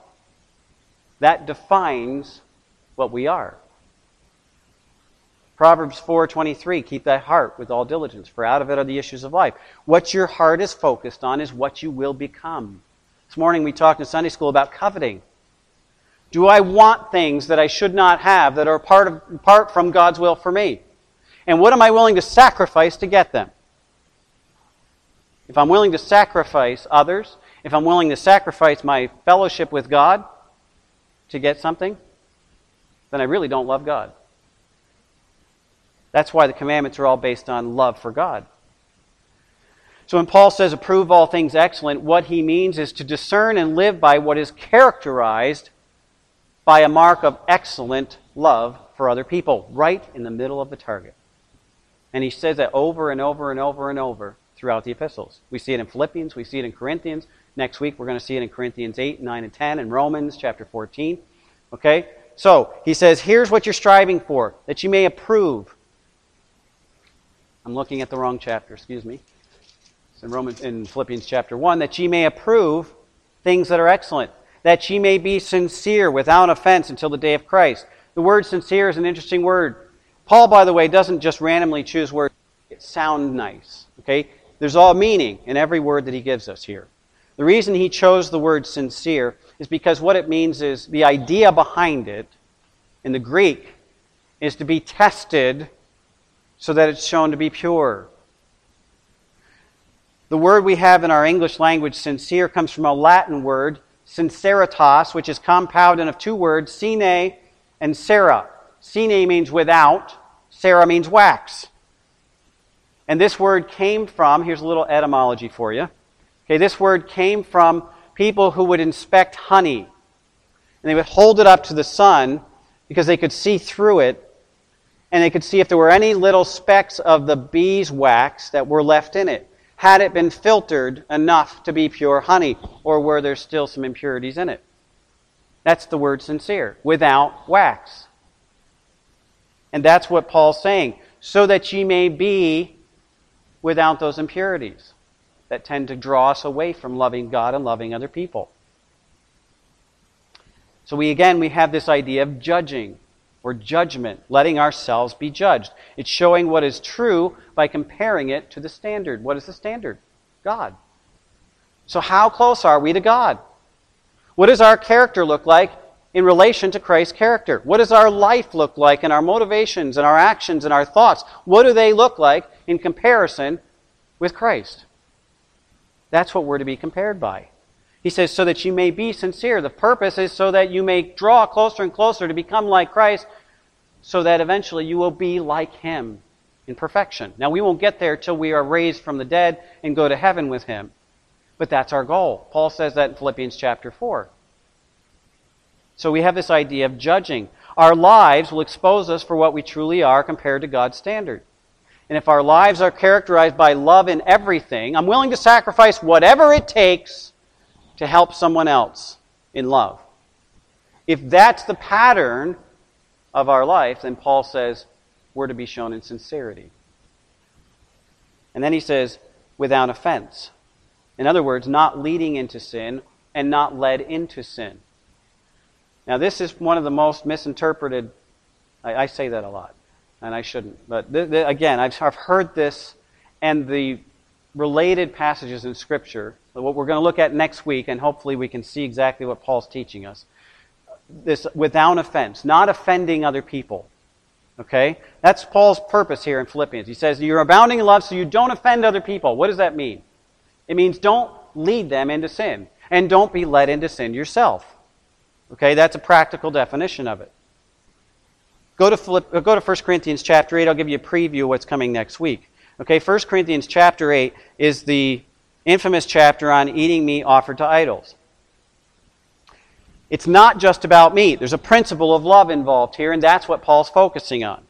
That defines what we are. Proverbs 4:23 Keep thy heart with all diligence for out of it are the issues of life. What your heart is focused on is what you will become. This morning we talked in Sunday school about coveting. Do I want things that I should not have that are part, of, apart from God's will for me? And what am I willing to sacrifice to get them? if I'm willing to sacrifice others, if I'm willing to sacrifice my fellowship with God to get something, then I really don't love God. That's why the commandments are all based on love for God. So when Paul says approve all things excellent, what he means is to discern and live by what is characterized by a mark of excellent love for other people, right in the middle of the target. And he says that over and over and over and over throughout the epistles. We see it in Philippians, we see it in Corinthians. Next week we're going to see it in Corinthians 8, 9, and 10, and Romans chapter 14. Okay? So, he says, here's what you're striving for, that you may approve. I'm looking at the wrong chapter, excuse me. It's in Romans in Philippians chapter 1, that ye may approve things that are excellent, that ye may be sincere without offense until the day of Christ. The word sincere is an interesting word. Paul, by the way, doesn't just randomly choose words that sound nice. Okay? There's all meaning in every word that he gives us here. The reason he chose the word sincere is because what it means is the idea behind it in the Greek is to be tested so that it's shown to be pure. The word we have in our English language, sincere, comes from a Latin word, sinceritas, which is compounded of two words, sine and cera. Sine means without, cera means wax. And this word came from, here's a little etymology for you. Okay, this word came from people who would inspect honey. And they would hold it up to the sun because they could see through it and they could see if there were any little specks of the beeswax that were left in it. Had it been filtered enough to be pure honey, or were there still some impurities in it? That's the word sincere, without wax. And that's what Paul's saying. So that ye may be without those impurities that tend to draw us away from loving God and loving other people. So we again we have this idea of judging or judgment, letting ourselves be judged. It's showing what is true by comparing it to the standard. What is the standard? God. So how close are we to God? What does our character look like in relation to Christ's character? What does our life look like and our motivations and our actions and our thoughts? What do they look like in comparison with Christ? That's what we're to be compared by. He says, so that you may be sincere. The purpose is so that you may draw closer and closer to become like Christ, so that eventually you will be like Him in perfection. Now, we won't get there till we are raised from the dead and go to heaven with Him. But that's our goal. Paul says that in Philippians chapter 4. So we have this idea of judging. Our lives will expose us for what we truly are compared to God's standard. And if our lives are characterized by love in everything, I'm willing to sacrifice whatever it takes to help someone else in love. If that's the pattern of our life, then Paul says we're to be shown in sincerity. And then he says, without offense. In other words, not leading into sin and not led into sin. Now, this is one of the most misinterpreted. I, I say that a lot and I shouldn't. But th- th- again, I've, I've heard this and the related passages in Scripture, what we're going to look at next week, and hopefully we can see exactly what Paul's teaching us. This without offense, not offending other people. Okay? That's Paul's purpose here in Philippians. He says, You're abounding in love so you don't offend other people. What does that mean? It means don't lead them into sin, and don't be led into sin yourself. Okay? That's a practical definition of it. Go to, Philipp, go to 1 Corinthians chapter 8. I'll give you a preview of what's coming next week. Okay, 1 Corinthians chapter 8 is the infamous chapter on eating meat offered to idols. It's not just about meat. There's a principle of love involved here, and that's what Paul's focusing on.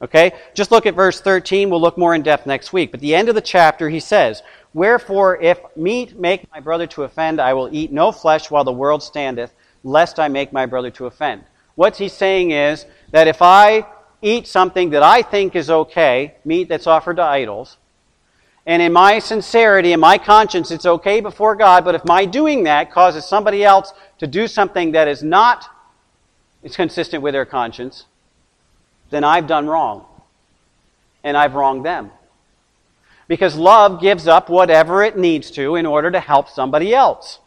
Okay? Just look at verse 13. We'll look more in depth next week. But the end of the chapter, he says, Wherefore, if meat make my brother to offend, I will eat no flesh while the world standeth, lest I make my brother to offend. What he's saying is that if I eat something that I think is okay, meat that's offered to idols, and in my sincerity in my conscience it's okay before God, but if my doing that causes somebody else to do something that is not is consistent with their conscience, then I've done wrong. And I've wronged them. Because love gives up whatever it needs to in order to help somebody else.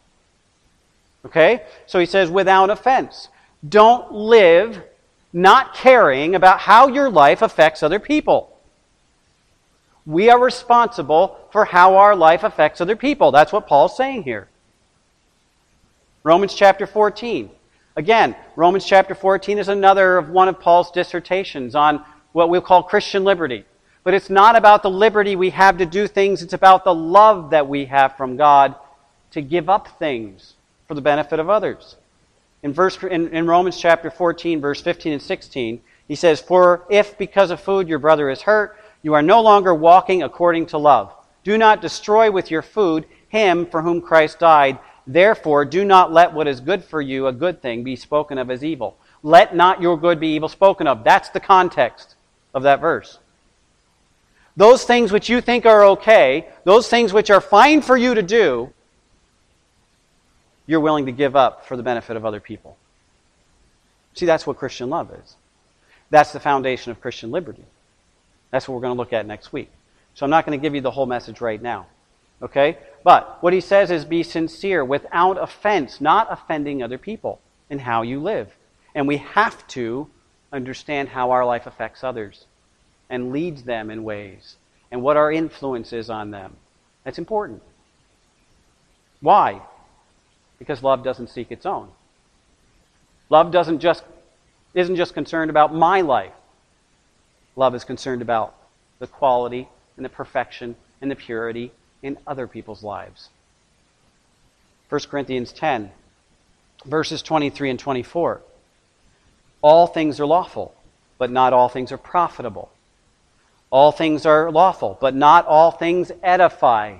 Okay? So he says, without offense. Don't live not caring about how your life affects other people. We are responsible for how our life affects other people. That's what Paul's saying here. Romans chapter 14. Again, Romans chapter 14 is another of one of Paul's dissertations on what we'll call Christian liberty. But it's not about the liberty we have to do things, it's about the love that we have from God to give up things for the benefit of others. In, verse, in, in Romans chapter 14, verse 15 and 16, he says, For if because of food your brother is hurt, you are no longer walking according to love. Do not destroy with your food him for whom Christ died. Therefore, do not let what is good for you, a good thing, be spoken of as evil. Let not your good be evil spoken of. That's the context of that verse. Those things which you think are okay, those things which are fine for you to do, you're willing to give up for the benefit of other people. See, that's what Christian love is. That's the foundation of Christian liberty. That's what we're going to look at next week. So I'm not going to give you the whole message right now. Okay? But what he says is be sincere without offense, not offending other people in how you live. And we have to understand how our life affects others and leads them in ways and what our influence is on them. That's important. Why? Because love doesn't seek its own. Love doesn't just isn't just concerned about my life. Love is concerned about the quality and the perfection and the purity in other people's lives. 1 Corinthians 10, verses 23 and 24. All things are lawful, but not all things are profitable. All things are lawful, but not all things edify.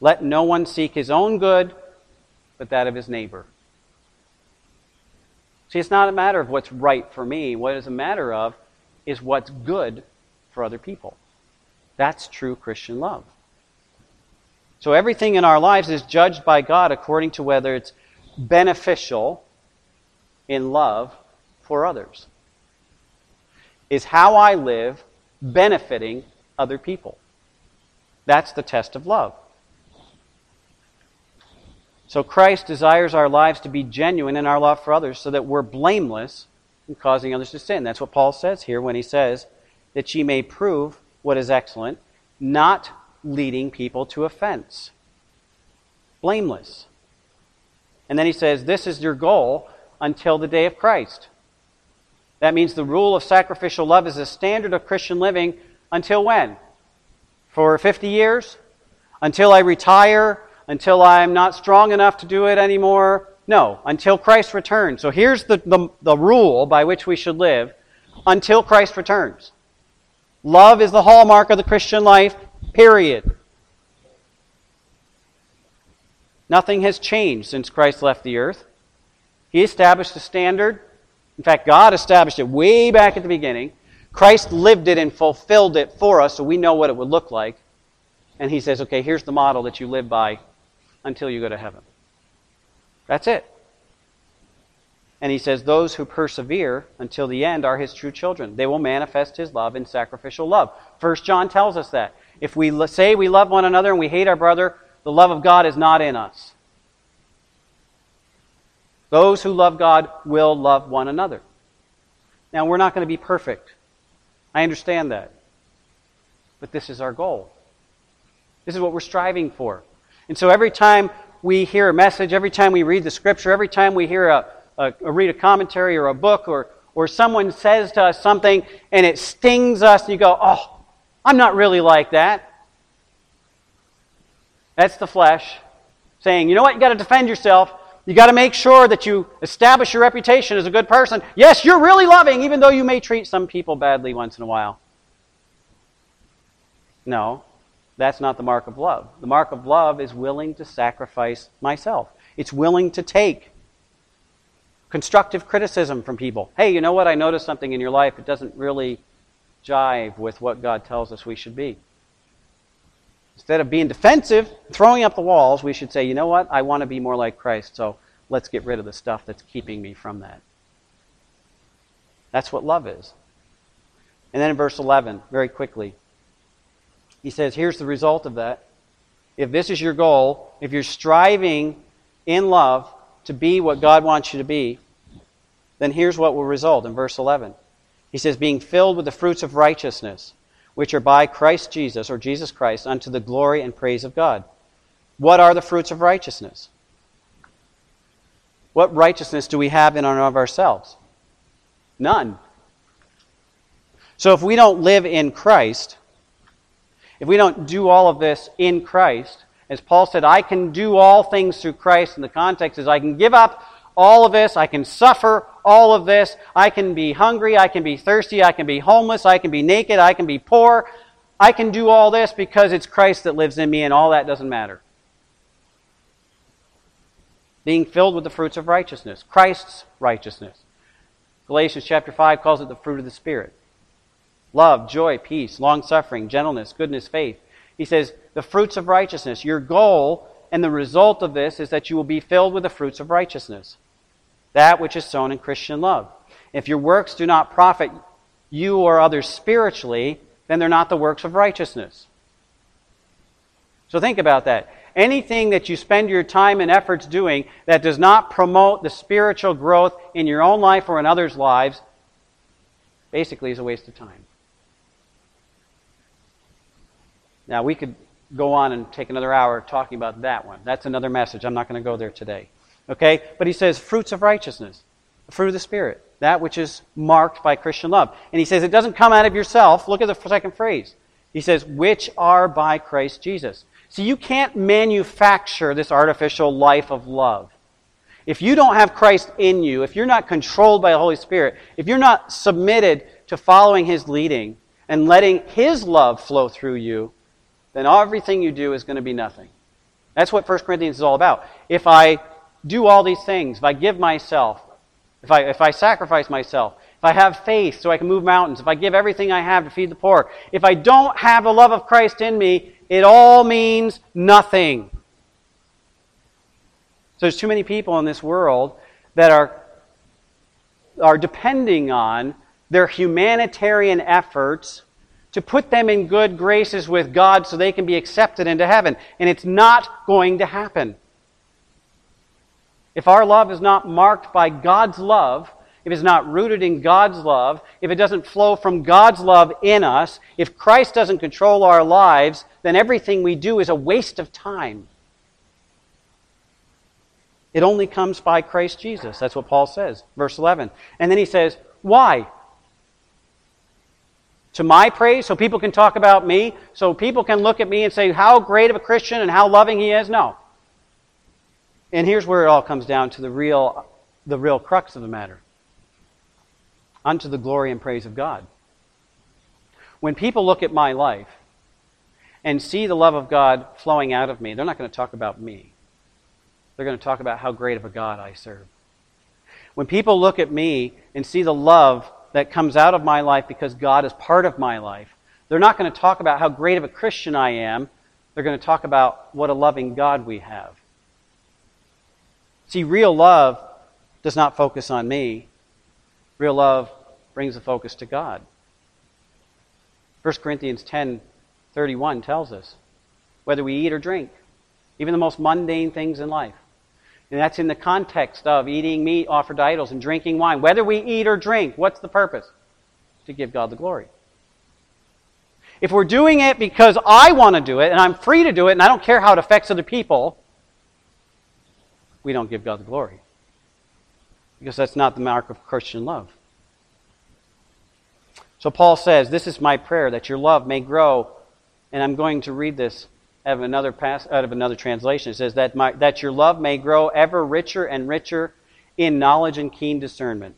Let no one seek his own good, but that of his neighbor. See, it's not a matter of what's right for me. What is a matter of is what's good for other people. That's true Christian love. So everything in our lives is judged by God according to whether it's beneficial in love for others. Is how I live benefiting other people? That's the test of love. So Christ desires our lives to be genuine in our love for others so that we're blameless in causing others to sin. That's what Paul says here when he says that ye may prove what is excellent, not leading people to offense. Blameless. And then he says, This is your goal until the day of Christ. That means the rule of sacrificial love is a standard of Christian living until when? For 50 years? Until I retire? Until I'm not strong enough to do it anymore. No, until Christ returns. So here's the, the, the, rule by which we should live until Christ returns. Love is the hallmark of the Christian life, period. Nothing has changed since Christ left the earth. He established a standard. In fact, God established it way back at the beginning. Christ lived it and fulfilled it for us so we know what it would look like. And He says, okay, here's the model that you live by until you go to heaven. That's it. And he says, Those who persevere until the end are his true children. They will manifest his love in sacrificial love. First John tells us that. If we say we love one another and we hate our brother, the love of God is not in us. Those who love God will love one another. Now, we're not going to be perfect. I understand that. But this is our goal. This is what we're striving for. And so every time we hear a message, every time we read the scripture, every time we hear a, a, a read a commentary or a book or, or someone says to us something and it stings us and you go, oh, I'm not really like that. That's the flesh saying, you know what, you got to defend yourself. You got to make sure that you establish your reputation as a good person. Yes, you're really loving, even though you may treat some people badly once in a while. No. That's not the mark of love. The mark of love is willing to sacrifice myself. It's willing to take constructive criticism from people. Hey, you know what? I noticed something in your life. It doesn't really jive with what God tells us we should be. Instead of being defensive, throwing up the walls, we should say, you know what? I want to be more like Christ, so let's get rid of the stuff that's keeping me from that. That's what love is. And then in verse 11, very quickly, he says, here's the result of that. If this is your goal, if you're striving in love to be what God wants you to be, then here's what will result in verse 11. He says, being filled with the fruits of righteousness, which are by Christ Jesus, or Jesus Christ, unto the glory and praise of God. What are the fruits of righteousness? What righteousness do we have in and of ourselves? None. So if we don't live in Christ, if we don't do all of this in Christ, as Paul said, I can do all things through Christ, and the context is I can give up all of this, I can suffer all of this, I can be hungry, I can be thirsty, I can be homeless, I can be naked, I can be poor. I can do all this because it's Christ that lives in me, and all that doesn't matter. Being filled with the fruits of righteousness, Christ's righteousness. Galatians chapter 5 calls it the fruit of the Spirit love, joy, peace, long suffering, gentleness, goodness, faith. He says, the fruits of righteousness. Your goal and the result of this is that you will be filled with the fruits of righteousness, that which is sown in Christian love. If your works do not profit you or others spiritually, then they're not the works of righteousness. So think about that. Anything that you spend your time and efforts doing that does not promote the spiritual growth in your own life or in others' lives basically is a waste of time. Now, we could go on and take another hour talking about that one. That's another message. I'm not going to go there today. Okay? But he says, fruits of righteousness, fruit of the Spirit, that which is marked by Christian love. And he says, it doesn't come out of yourself. Look at the second phrase. He says, which are by Christ Jesus. See, you can't manufacture this artificial life of love. If you don't have Christ in you, if you're not controlled by the Holy Spirit, if you're not submitted to following His leading and letting His love flow through you, then everything you do is going to be nothing. That's what 1 Corinthians is all about. If I do all these things, if I give myself, if I, if I sacrifice myself, if I have faith so I can move mountains, if I give everything I have to feed the poor, if I don't have the love of Christ in me, it all means nothing. So there's too many people in this world that are, are depending on their humanitarian efforts to put them in good graces with God so they can be accepted into heaven. And it's not going to happen. If our love is not marked by God's love, if it's not rooted in God's love, if it doesn't flow from God's love in us, if Christ doesn't control our lives, then everything we do is a waste of time. It only comes by Christ Jesus. That's what Paul says, verse 11. And then he says, Why? To my praise so people can talk about me, so people can look at me and say how great of a Christian and how loving he is? No. And here's where it all comes down to the real, the real crux of the matter unto the glory and praise of God. When people look at my life and see the love of God flowing out of me, they're not going to talk about me. They're going to talk about how great of a God I serve. When people look at me and see the love that comes out of my life because God is part of my life. They're not going to talk about how great of a Christian I am. They're going to talk about what a loving God we have. See, real love does not focus on me. Real love brings the focus to God. 1 Corinthians 10:31 tells us whether we eat or drink, even the most mundane things in life, and that's in the context of eating meat offered to idols and drinking wine. Whether we eat or drink, what's the purpose? To give God the glory. If we're doing it because I want to do it and I'm free to do it and I don't care how it affects other people, we don't give God the glory. Because that's not the mark of Christian love. So Paul says, This is my prayer that your love may grow. And I'm going to read this out of another pass, out of another translation. It says that my, that your love may grow ever richer and richer in knowledge and keen discernment,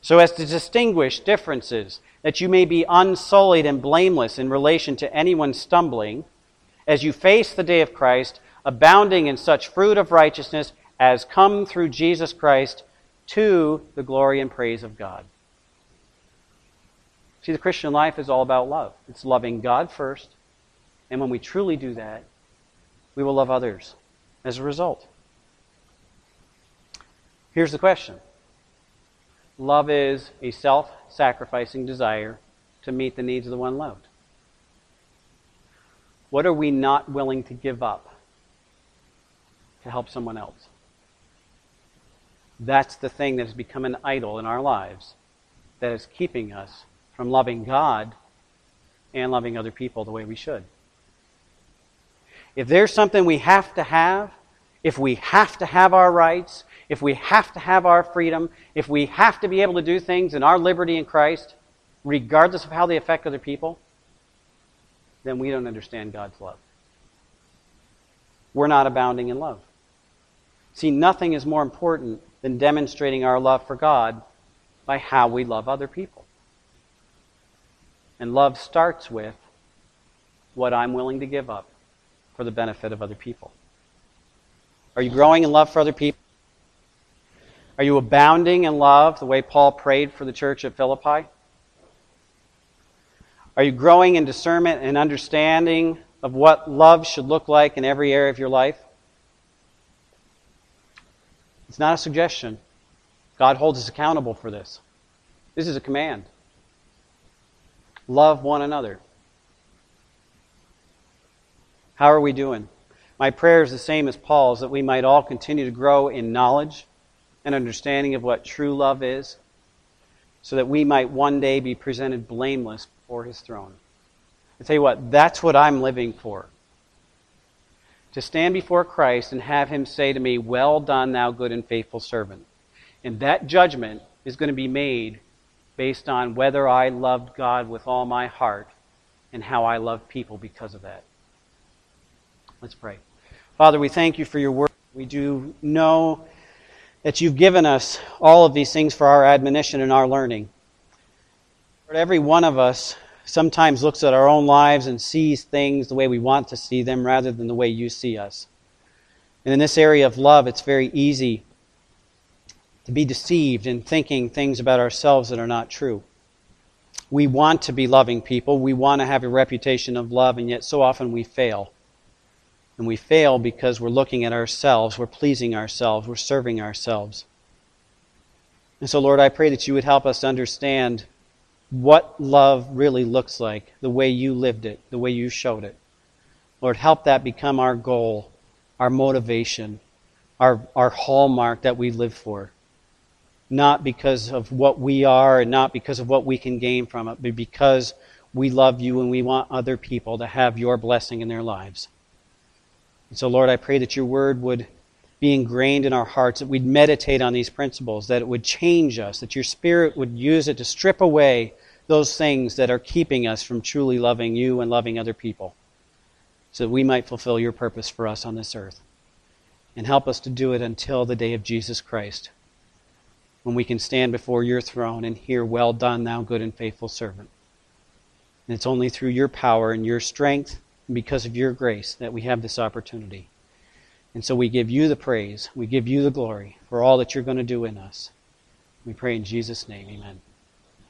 so as to distinguish differences, that you may be unsullied and blameless in relation to anyone stumbling, as you face the day of Christ, abounding in such fruit of righteousness as come through Jesus Christ to the glory and praise of God. See, the Christian life is all about love. It's loving God first and when we truly do that, we will love others as a result. Here's the question Love is a self sacrificing desire to meet the needs of the one loved. What are we not willing to give up to help someone else? That's the thing that has become an idol in our lives that is keeping us from loving God and loving other people the way we should. If there's something we have to have, if we have to have our rights, if we have to have our freedom, if we have to be able to do things in our liberty in Christ, regardless of how they affect other people, then we don't understand God's love. We're not abounding in love. See, nothing is more important than demonstrating our love for God by how we love other people. And love starts with what I'm willing to give up for the benefit of other people. Are you growing in love for other people? Are you abounding in love the way Paul prayed for the church at Philippi? Are you growing in discernment and understanding of what love should look like in every area of your life? It's not a suggestion. God holds us accountable for this. This is a command. Love one another. How are we doing? My prayer is the same as Paul's that we might all continue to grow in knowledge and understanding of what true love is, so that we might one day be presented blameless before his throne. I tell you what, that's what I'm living for. To stand before Christ and have him say to me, Well done, thou good and faithful servant. And that judgment is going to be made based on whether I loved God with all my heart and how I love people because of that. Let's pray. Father, we thank you for your word. We do know that you've given us all of these things for our admonition and our learning. Lord, every one of us sometimes looks at our own lives and sees things the way we want to see them rather than the way you see us. And in this area of love, it's very easy to be deceived in thinking things about ourselves that are not true. We want to be loving people. We want to have a reputation of love, and yet so often we fail. And we fail because we're looking at ourselves, we're pleasing ourselves, we're serving ourselves. And so, Lord, I pray that you would help us understand what love really looks like, the way you lived it, the way you showed it. Lord, help that become our goal, our motivation, our, our hallmark that we live for. Not because of what we are and not because of what we can gain from it, but because we love you and we want other people to have your blessing in their lives. And so, Lord, I pray that your word would be ingrained in our hearts, that we'd meditate on these principles, that it would change us, that your spirit would use it to strip away those things that are keeping us from truly loving you and loving other people, so that we might fulfill your purpose for us on this earth. And help us to do it until the day of Jesus Christ, when we can stand before your throne and hear, Well done, thou good and faithful servant. And it's only through your power and your strength because of your grace that we have this opportunity. And so we give you the praise, we give you the glory for all that you're going to do in us. We pray in Jesus' name, amen.